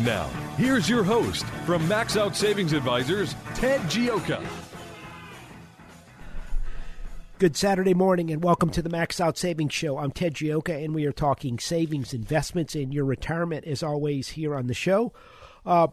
Now, here's your host from Max Out Savings Advisors, Ted Gioka. Good Saturday morning and welcome to the Max Out Savings Show. I'm Ted Gioka and we are talking savings, investments, and your retirement as always here on the show. Uh,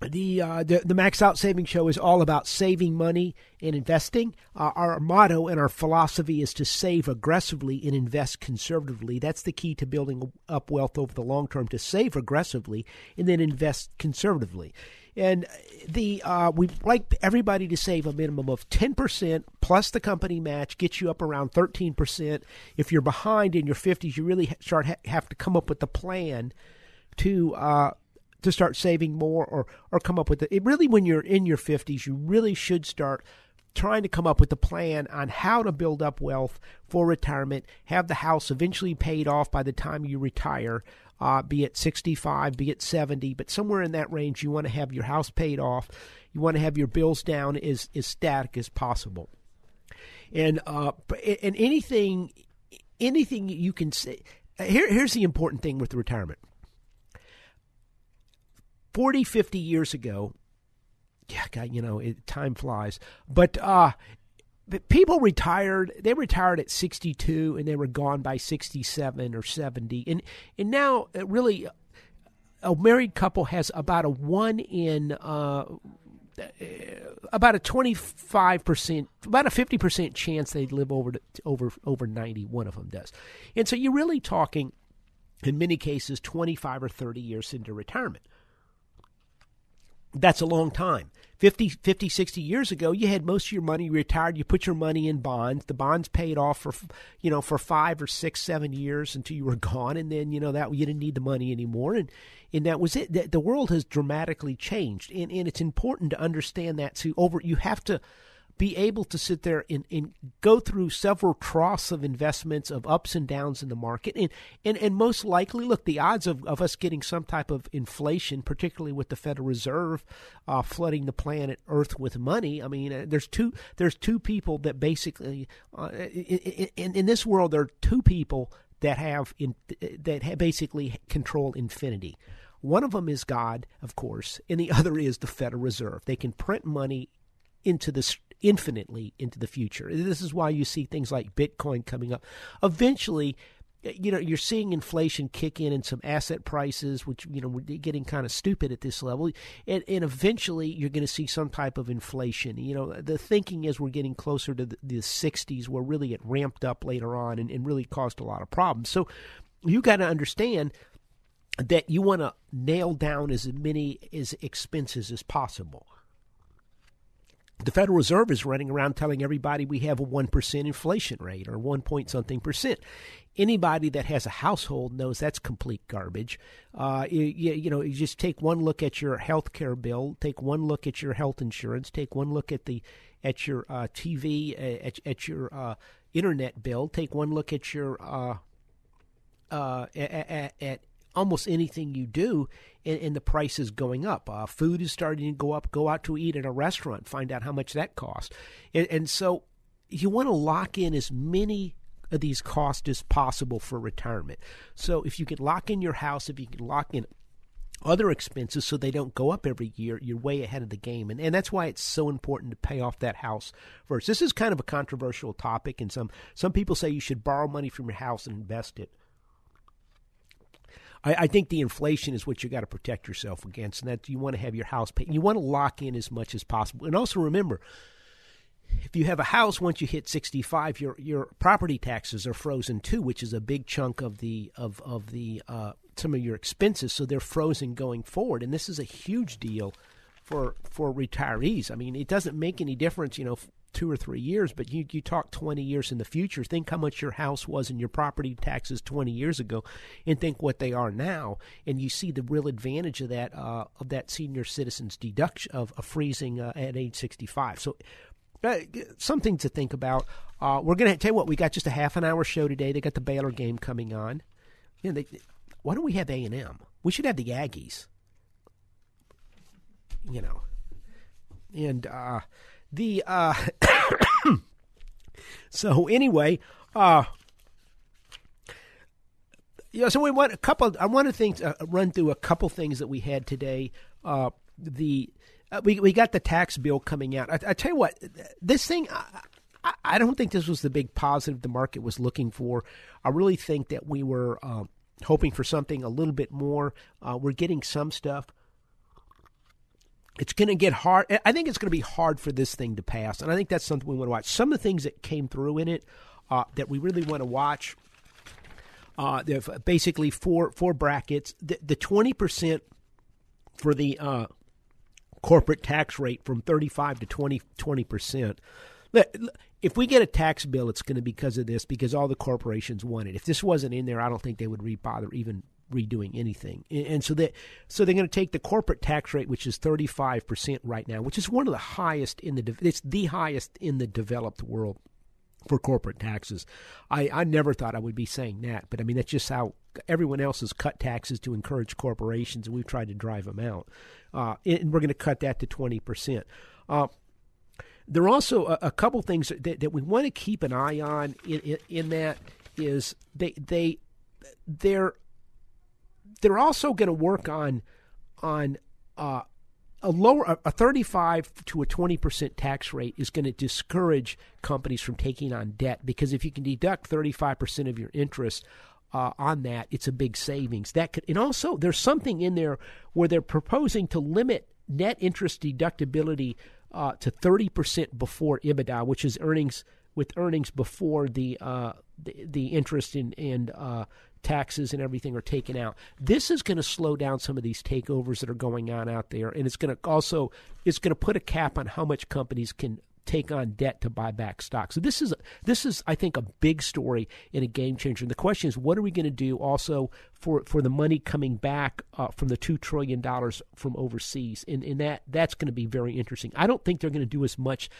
the, uh, the the Max Out Saving Show is all about saving money and investing. Uh, our motto and our philosophy is to save aggressively and invest conservatively. That's the key to building up wealth over the long term. To save aggressively and then invest conservatively. And the uh, we like everybody to save a minimum of ten percent plus the company match gets you up around thirteen percent. If you're behind in your fifties, you really start ha- have to come up with a plan to uh, to start saving more or or come up with it. it really when you're in your 50s you really should start trying to come up with a plan on how to build up wealth for retirement have the house eventually paid off by the time you retire uh, be it 65 be it 70 but somewhere in that range you want to have your house paid off you want to have your bills down as, as static as possible and uh, and anything anything you can say here, here's the important thing with retirement 40, 50 years ago, yeah, God, you know, it, time flies. But uh, people retired. They retired at 62 and they were gone by 67 or 70. And and now, uh, really, a married couple has about a one in. Uh, about a 25%, about a 50% chance they'd live over to, over over 90, one of them does. And so you're really talking, in many cases, 25 or 30 years into retirement that's a long time. 50, 50, 60 years ago, you had most of your money retired. You put your money in bonds. The bonds paid off for, you know, for five or six, seven years until you were gone, and then you know that you didn't need the money anymore, and and that was it. The, the world has dramatically changed, and and it's important to understand that. To over, you have to be able to sit there and, and go through several troughs of investments of ups and downs in the market and and, and most likely look the odds of, of us getting some type of inflation particularly with the federal reserve uh, flooding the planet earth with money i mean uh, there's two there's two people that basically uh, in, in, in this world there are two people that have in, that have basically control infinity one of them is God, of course, and the other is the Federal Reserve. They can print money into the infinitely into the future. This is why you see things like Bitcoin coming up. Eventually, you know, you're seeing inflation kick in and some asset prices, which, you know, we're getting kind of stupid at this level. And, and eventually you're going to see some type of inflation. You know, the thinking is we're getting closer to the, the 60s where really it ramped up later on and, and really caused a lot of problems. So you got to understand that you want to nail down as many as expenses as possible the Federal Reserve is running around telling everybody we have a 1% inflation rate or 1 point something percent. Anybody that has a household knows that's complete garbage. Uh, you, you, know, you just take one look at your health care bill, take one look at your health insurance, take one look at the at your uh, TV, at, at your uh, internet bill, take one look at your uh, uh, at, at almost anything you do, and, and the price is going up. Uh, food is starting to go up. Go out to eat at a restaurant, find out how much that costs. And, and so you want to lock in as many of these costs as possible for retirement. So if you can lock in your house, if you can lock in other expenses so they don't go up every year, you're way ahead of the game. And, and that's why it's so important to pay off that house first. This is kind of a controversial topic, and some, some people say you should borrow money from your house and invest it. I, I think the inflation is what you got to protect yourself against, and that you want to have your house paid. You want to lock in as much as possible, and also remember if you have a house once you hit 65 your your property taxes are frozen too which is a big chunk of the of of the uh, some of your expenses so they're frozen going forward and this is a huge deal for for retirees i mean it doesn't make any difference you know two or three years, but you, you talk 20 years in the future. Think how much your house was and your property taxes 20 years ago, and think what they are now. And you see the real advantage of that uh, of that senior citizens deduction of, of freezing uh, at age 65. So uh, something to think about. Uh, we're going to tell you what we got just a half an hour show today. They got the Baylor game coming on. You know, they, why don't we have A and M? We should have the Aggies. You know, and uh, the uh, so anyway, uh, yeah. So we want a couple. I want to think uh, run through a couple things that we had today. Uh, the uh, we we got the tax bill coming out. I, I tell you what, this thing. I, I, don't think this was the big positive the market was looking for. I really think that we were um, hoping for something a little bit more. Uh, we're getting some stuff it's going to get hard. I think it's going to be hard for this thing to pass, and I think that's something we want to watch. Some of the things that came through in it uh, that we really want to watch. Uh, basically four four brackets. The twenty percent for the uh, corporate tax rate from thirty five to 20 percent. If we get a tax bill, it's going to be because of this, because all the corporations want it. If this wasn't in there, I don't think they would re- bother even redoing anything. And so that so they're going to take the corporate tax rate, which is 35 percent right now, which is one of the highest in the it's the highest in the developed world for corporate taxes. I, I never thought I would be saying that, but I mean that's just how everyone else has cut taxes to encourage corporations, and we've tried to drive them out. Uh, and we're going to cut that to 20 percent. Uh, there are also a, a couple things that, that, we want to keep an eye on in, in, in that is they they they're they're also going to work on on uh, a lower a 35 to a 20 percent tax rate is going to discourage companies from taking on debt because if you can deduct 35 percent of your interest uh, on that, it's a big savings. That could, and also there's something in there where they're proposing to limit net interest deductibility uh, to 30 percent before EBITDA, which is earnings with earnings before the uh, the, the interest in and uh, taxes and everything are taken out. This is going to slow down some of these takeovers that are going on out there, and it's going to also it's going to put a cap on how much companies can take on debt to buy back stock. So this is this is I think a big story and a game changer. And the question is, what are we going to do also for for the money coming back uh, from the two trillion dollars from overseas? And and that that's going to be very interesting. I don't think they're going to do as much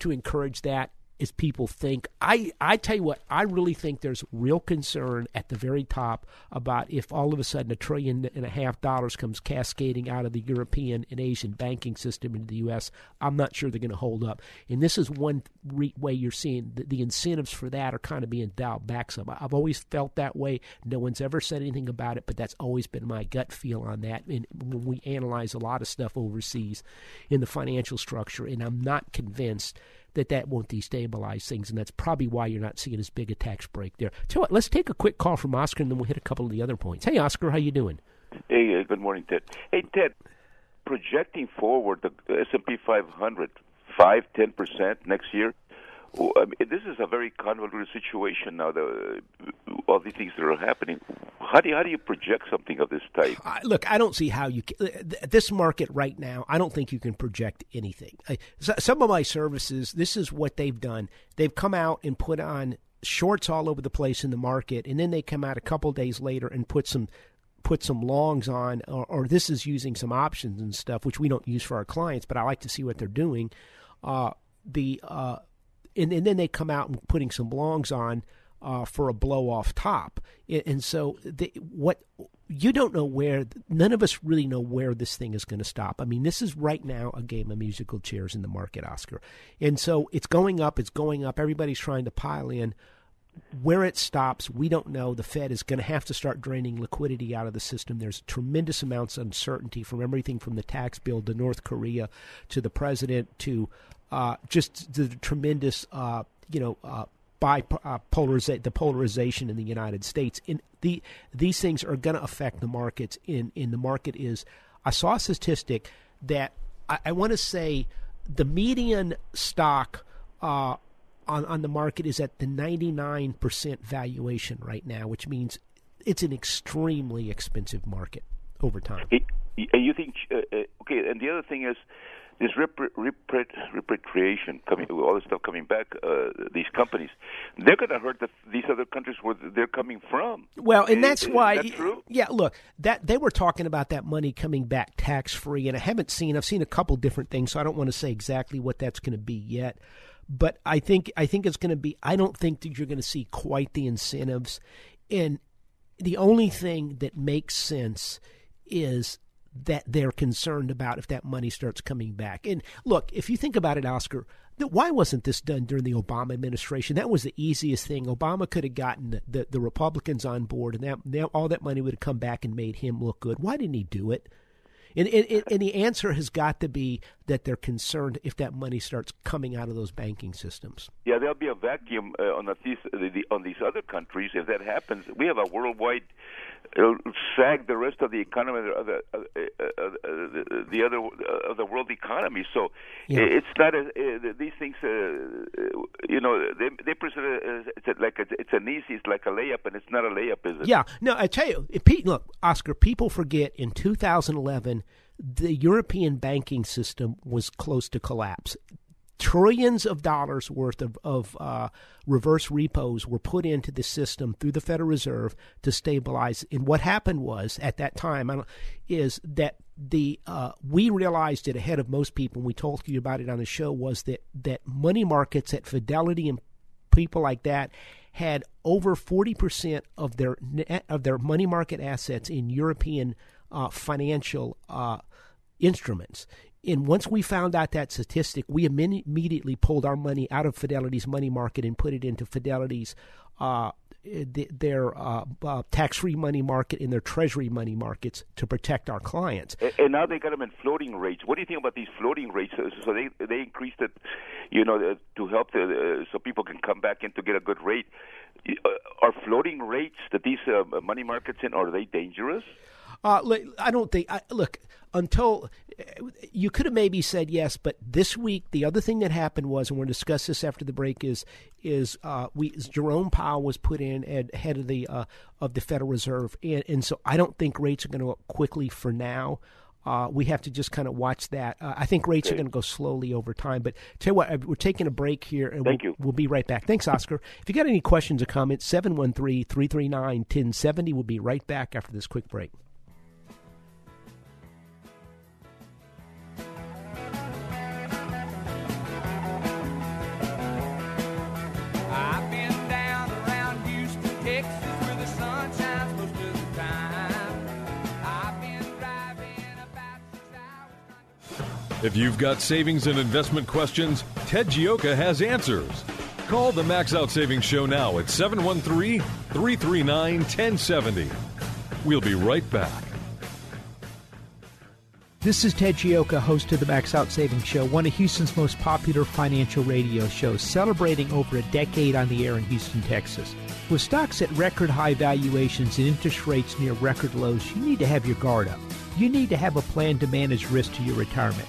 to encourage that as people think. I, I tell you what, I really think there's real concern at the very top about if all of a sudden a trillion and a half dollars comes cascading out of the European and Asian banking system into the U.S. I'm not sure they're going to hold up. And this is one re- way you're seeing the, the, incentives for that are kind of being dialed back some. I've always felt that way. No one's ever said anything about it, but that's always been my gut feel on that. And when we analyze a lot of stuff overseas in the financial structure, and I'm not convinced – that that won't destabilize things, and that's probably why you're not seeing as big a tax break there. You what, let's take a quick call from Oscar, and then we'll hit a couple of the other points. Hey, Oscar, how you doing? Hey, uh, good morning, Ted. Hey, Ted, projecting forward the S&P 500, five, ten percent next year. I mean, this is a very convoluted situation now. The, all these things that are happening. How do you, how do you project something of this type? Uh, look, I don't see how you can, this market right now. I don't think you can project anything. Some of my services, this is what they've done. They've come out and put on shorts all over the place in the market, and then they come out a couple days later and put some put some longs on, or, or, this is using some options and stuff, which we don't use for our clients, but I like to see what they're doing. Uh, the uh, and, and then they come out and putting some longs on uh, for a blow off top. And so, the, what you don't know where, none of us really know where this thing is going to stop. I mean, this is right now a game of musical chairs in the market, Oscar. And so it's going up, it's going up. Everybody's trying to pile in. Where it stops, we don't know. The Fed is going to have to start draining liquidity out of the system. There's tremendous amounts of uncertainty from everything from the tax bill to North Korea to the president to uh, just the tremendous, uh, you know, uh, by uh, the polarization in the United States. In the these things are going to affect the markets. In in the market is I saw a statistic that I, I want to say the median stock. Uh, on, on the market is at the 99% valuation right now, which means it's an extremely expensive market over time. you think, uh, uh, okay, and the other thing is, this repatriation coming, all this stuff coming back, uh, these companies, they're going to hurt the, these other countries where they're coming from. Well, and that's is, why, is that yeah. Look, that they were talking about that money coming back tax free, and I haven't seen. I've seen a couple different things, so I don't want to say exactly what that's going to be yet. But I think I think it's going to be. I don't think that you're going to see quite the incentives, and the only thing that makes sense is that they're concerned about if that money starts coming back. And look, if you think about it, Oscar, why wasn't this done during the Obama administration? That was the easiest thing. Obama could have gotten the, the, the Republicans on board, and that, all that money would have come back and made him look good. Why didn't he do it? And, and, and the answer has got to be that they're concerned if that money starts coming out of those banking systems. Yeah, there'll be a vacuum uh, on these on these other countries if that happens. We have a worldwide it'll sag the rest of the economy of the, uh, uh, uh, the other of the world economy. So yeah. it's not a, these things. you know, they they present it it's like a, it's an easy, it's like a layup, and it's not a layup, is it? Yeah. No, I tell you, Pete. look, Oscar. People forget in 2011 the European banking system was close to collapse trillions of dollars worth of, of uh, reverse repos were put into the system through the Federal Reserve to stabilize. And what happened was at that time is that the uh, we realized it ahead of most people. and We told you about it on the show. Was that that money markets at Fidelity and people like that had over forty percent of their of their money market assets in European uh, financial uh, instruments. And once we found out that statistic, we immediately pulled our money out of Fidelity's money market and put it into Fidelity's uh, their uh, uh, tax-free money market and their treasury money markets to protect our clients. And, now they got them in floating rates. What do you think about these floating rates? So they they increased it, you know, to help the, uh, so people can come back in to get a good rate. Uh, are floating rates that these uh, money markets in are they dangerous? Uh, I don't think. I, look, until you could have maybe said yes, but this week the other thing that happened was, and we're going to discuss this after the break, is is uh, we Jerome Powell was put in at head of the uh, of the Federal Reserve, and, and so I don't think rates are going to go up quickly for now. Uh, we have to just kind of watch that. Uh, I think rates are going to go slowly over time. But tell you what, we're taking a break here, and Thank we'll, you. we'll be right back. Thanks, Oscar. If you got any questions or comments, 713 339 1070. We'll be right back after this quick break. If you've got savings and investment questions, Ted Gioka has answers. Call the Max Out Savings Show now at 713 339 1070. We'll be right back. This is Ted Gioka, host of the Max Out Savings Show, one of Houston's most popular financial radio shows, celebrating over a decade on the air in Houston, Texas. With stocks at record high valuations and interest rates near record lows, you need to have your guard up. You need to have a plan to manage risk to your retirement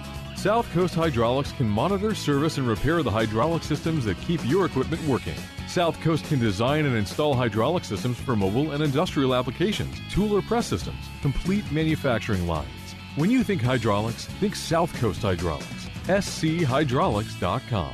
South Coast Hydraulics can monitor, service, and repair the hydraulic systems that keep your equipment working. South Coast can design and install hydraulic systems for mobile and industrial applications, tool or press systems, complete manufacturing lines. When you think hydraulics, think South Coast Hydraulics. schydraulics.com.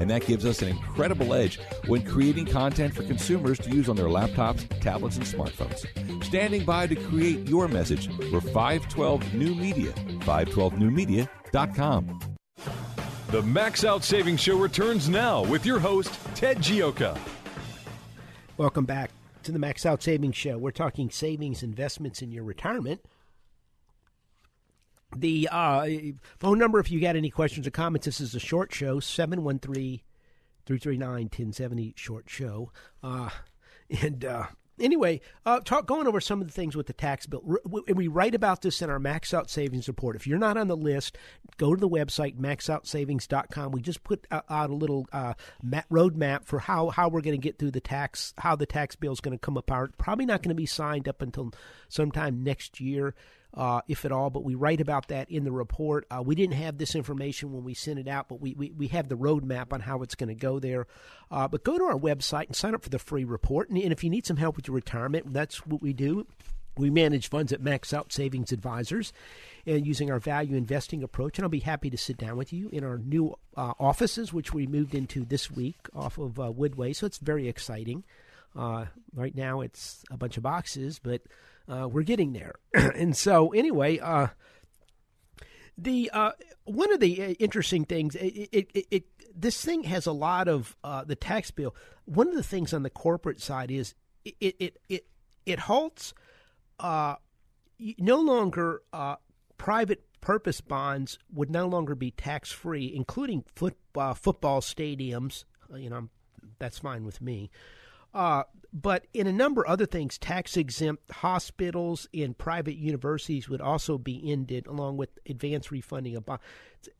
And that gives us an incredible edge when creating content for consumers to use on their laptops, tablets, and smartphones. Standing by to create your message, we're 512 New Media. 512newmedia.com. The Max Out Savings Show returns now with your host, Ted Gioka. Welcome back to the Max Out Savings Show. We're talking savings, investments in your retirement. The uh, phone number, if you got any questions or comments, this is a short show, 713 339 1070, short show. Uh, and uh, anyway, uh, talk going over some of the things with the tax bill. And we write about this in our Max Out Savings report. If you're not on the list, go to the website maxoutsavings.com. We just put out a little uh, roadmap for how how we're going to get through the tax, how the tax bill is going to come apart. Probably not going to be signed up until sometime next year uh, if at all. But we write about that in the report. Uh, we didn't have this information when we sent it out, but we, we, we have the roadmap on how it's going to go there. Uh, but go to our website and sign up for the free report. And, and if you need some help with your retirement, that's what we do. We manage funds at Max Out Savings Advisors and using our value investing approach. And I'll be happy to sit down with you in our new uh, offices, which we moved into this week off of uh, Woodway. So it's very exciting. Uh, right now, it's a bunch of boxes, but uh, we're getting there. and so, anyway, uh, the uh, one of the uh, interesting things it, it, it, it, this thing has a lot of uh, the tax bill. One of the things on the corporate side is it it it it halts uh, no longer private purpose bonds would no longer be tax free, including foot, football stadiums. You know, that's fine with me. Uh, but in a number of other things, tax exempt hospitals and private universities would also be ended, along with advance refunding of bonds.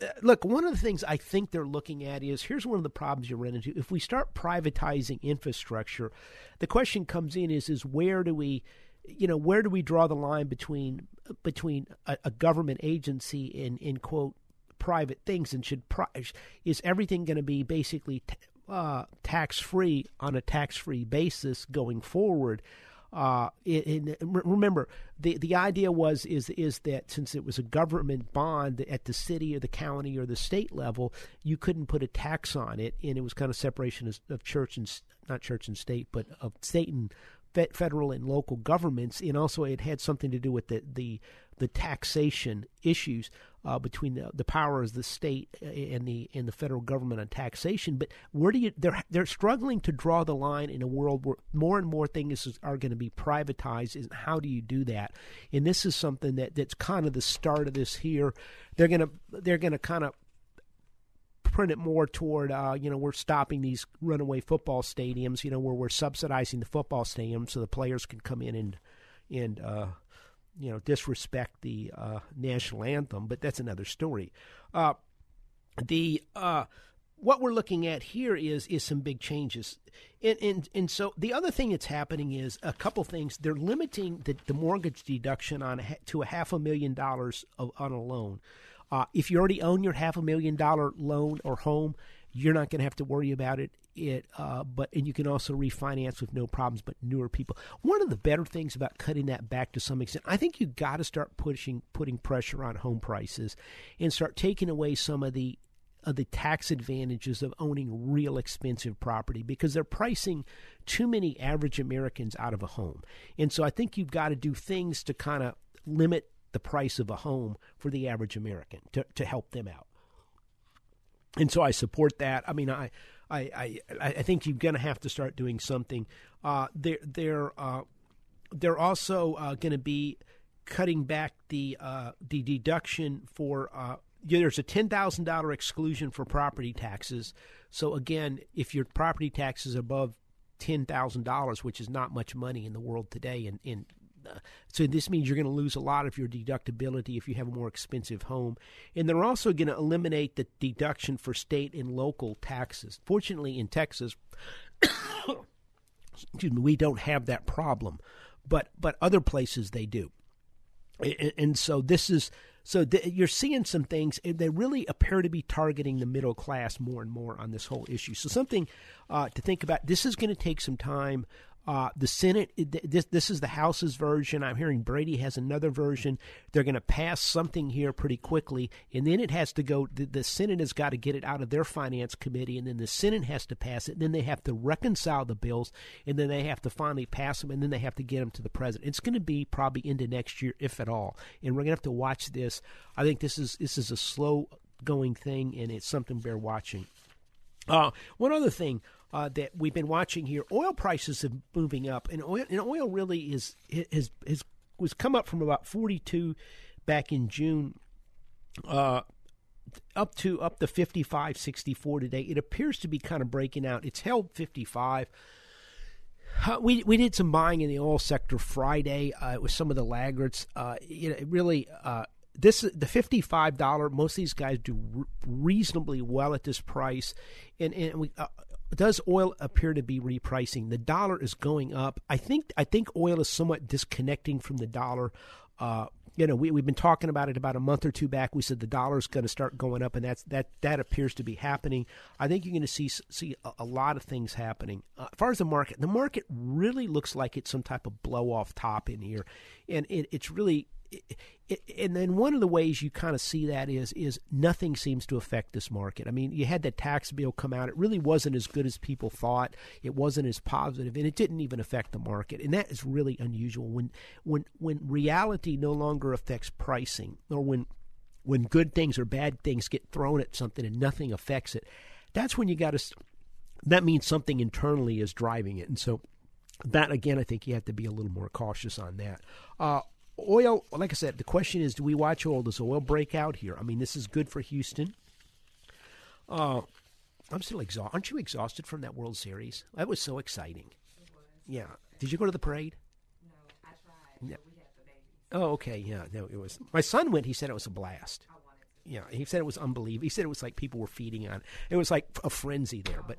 Uh, look, one of the things I think they're looking at is here's one of the problems you run into. If we start privatizing infrastructure, the question comes in is is where do we you know where do we draw the line between between a, a government agency and in quote private things and should is everything going to be basically t- uh, tax free on a tax free basis going forward. Uh, in, remember, the the idea was is is that since it was a government bond at the city or the county or the state level, you couldn't put a tax on it, and it was kind of separation of, of church and not church and state, but of state and federal and local governments, and also it had something to do with the the, the taxation issues uh, between the, the powers of the state uh, and the and the federal government on taxation. But where do you they're they're struggling to draw the line in a world where more and more things are going to be privatized. And how do you do that? And this is something that that's kind of the start of this here. They're gonna they're gonna kind of print it more toward uh, you know we're stopping these runaway football stadiums you know where we're subsidizing the football stadium so the players can come in and and uh, you know disrespect the uh, national anthem, but that's another story. Uh, the uh, what we're looking at here is is some big changes, and, and and so the other thing that's happening is a couple things. They're limiting the, the mortgage deduction on a, to a half a million dollars of, on a loan. Uh, if you already own your half a million dollar loan or home, you're not going to have to worry about it. It, uh, but and you can also refinance with no problems. But newer people, one of the better things about cutting that back to some extent, I think you got to start pushing putting pressure on home prices, and start taking away some of the of the tax advantages of owning real expensive property because they're pricing too many average Americans out of a home. And so I think you've got to do things to kind of limit the price of a home for the average American to, to help them out and so I support that. I mean, I I I, I think you're going to have to start doing something. Uh, they're they're uh, they're also uh, going to be cutting back the uh, the deduction for. Uh, there's a ten thousand dollar exclusion for property taxes. So again, if your property tax is above ten thousand dollars, which is not much money in the world today, and in so this means you're going to lose a lot of your deductibility if you have a more expensive home. And they're also going to eliminate the deduction for state and local taxes. Fortunately, in Texas, excuse me, we don't have that problem, but but other places they do. And, and so this is so th- you're seeing some things. They really appear to be targeting the middle class more and more on this whole issue. So something uh, to think about. This is going to take some time. Uh, the Senate, this this is the House's version. I'm hearing Brady has another version. They're going to pass something here pretty quickly, and then it has to go. The, the, Senate has got to get it out of their finance committee, and then the Senate has to pass it. And then they have to reconcile the bills, and then they have to finally pass them, and then they have to get them to the president. It's going to be probably into next year, if at all. And we're going to have to watch this. I think this is this is a slow going thing, and it's something bear watching. Uh, one other thing uh, that we've been watching here. Oil prices are moving up, and oil, and oil really is has has was come up from about forty two back in June. Uh, up to up to 55 64 today it appears to be kind of breaking out it's held 55 uh, we we did some buying in the oil sector Friday uh, with some of the laggards. Uh, know, really, uh, this is the fifty five dollar. Most of these guys do re- reasonably well at this price, and and we uh, does oil appear to be repricing? The dollar is going up. I think I think oil is somewhat disconnecting from the dollar. Uh, you know, we we've been talking about it about a month or two back. We said the dollar is going to start going up, and that's that that appears to be happening. I think you're going to see see a, a lot of things happening. Uh, as far as the market, the market really looks like it's some type of blow off top in here, and it, it's really and then one of the ways you kind of see that is is nothing seems to affect this market. I mean, you had the tax bill come out; it really wasn't as good as people thought. It wasn't as positive, and it didn't even affect the market. And that is really unusual when when when reality no longer affects pricing, or when when good things or bad things get thrown at something and nothing affects it. That's when you got to. That means something internally is driving it, and so that again, I think you have to be a little more cautious on that. Uh, oil, like I said, the question is, do we watch oil? Does oil break out here? I mean, this is good for Houston. Uh, I'm still exhausted. Aren't you exhausted from that World Series? That was so exciting. Yeah. Did you go to the parade? No, I tried. No. we had the baby. Oh, okay. Yeah. No, it was. My son went. He said it was a blast. Yeah, he said it was unbelievable. He said it was like people were feeding on. It, it was like a frenzy there. But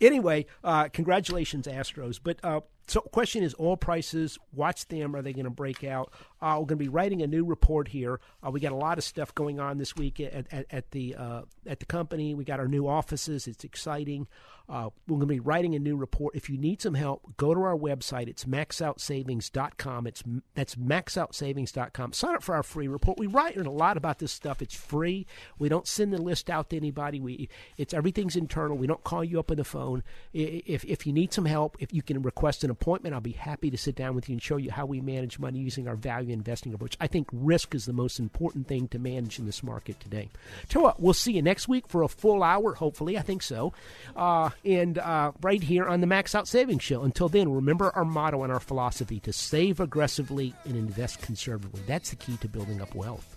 anyway, uh, congratulations, Astros. But uh, so, question is oil prices. Watch them. Are they going to break out? Uh, we're going to be writing a new report here. Uh, we got a lot of stuff going on this week at, at, at the uh, at the company. We got our new offices. It's exciting. Uh, we're going to be writing a new report. If you need some help, go to our website. It's maxoutsavings.com. It's that's maxoutsavings.com. Sign up for our free report. We write a lot about this stuff. It's free. We don't send the list out to anybody. We it's everything's internal. We don't call you up on the phone. If if you need some help, if you can request an appointment, I'll be happy to sit down with you and show you how we manage money using our value investing approach. I think risk is the most important thing to manage in this market today. Tell what, we'll see you next week for a full hour, hopefully. I think so. Uh, and uh, right here on the Max Out Savings Show. Until then, remember our motto and our philosophy to save aggressively and invest conservatively. That's the key to building up wealth.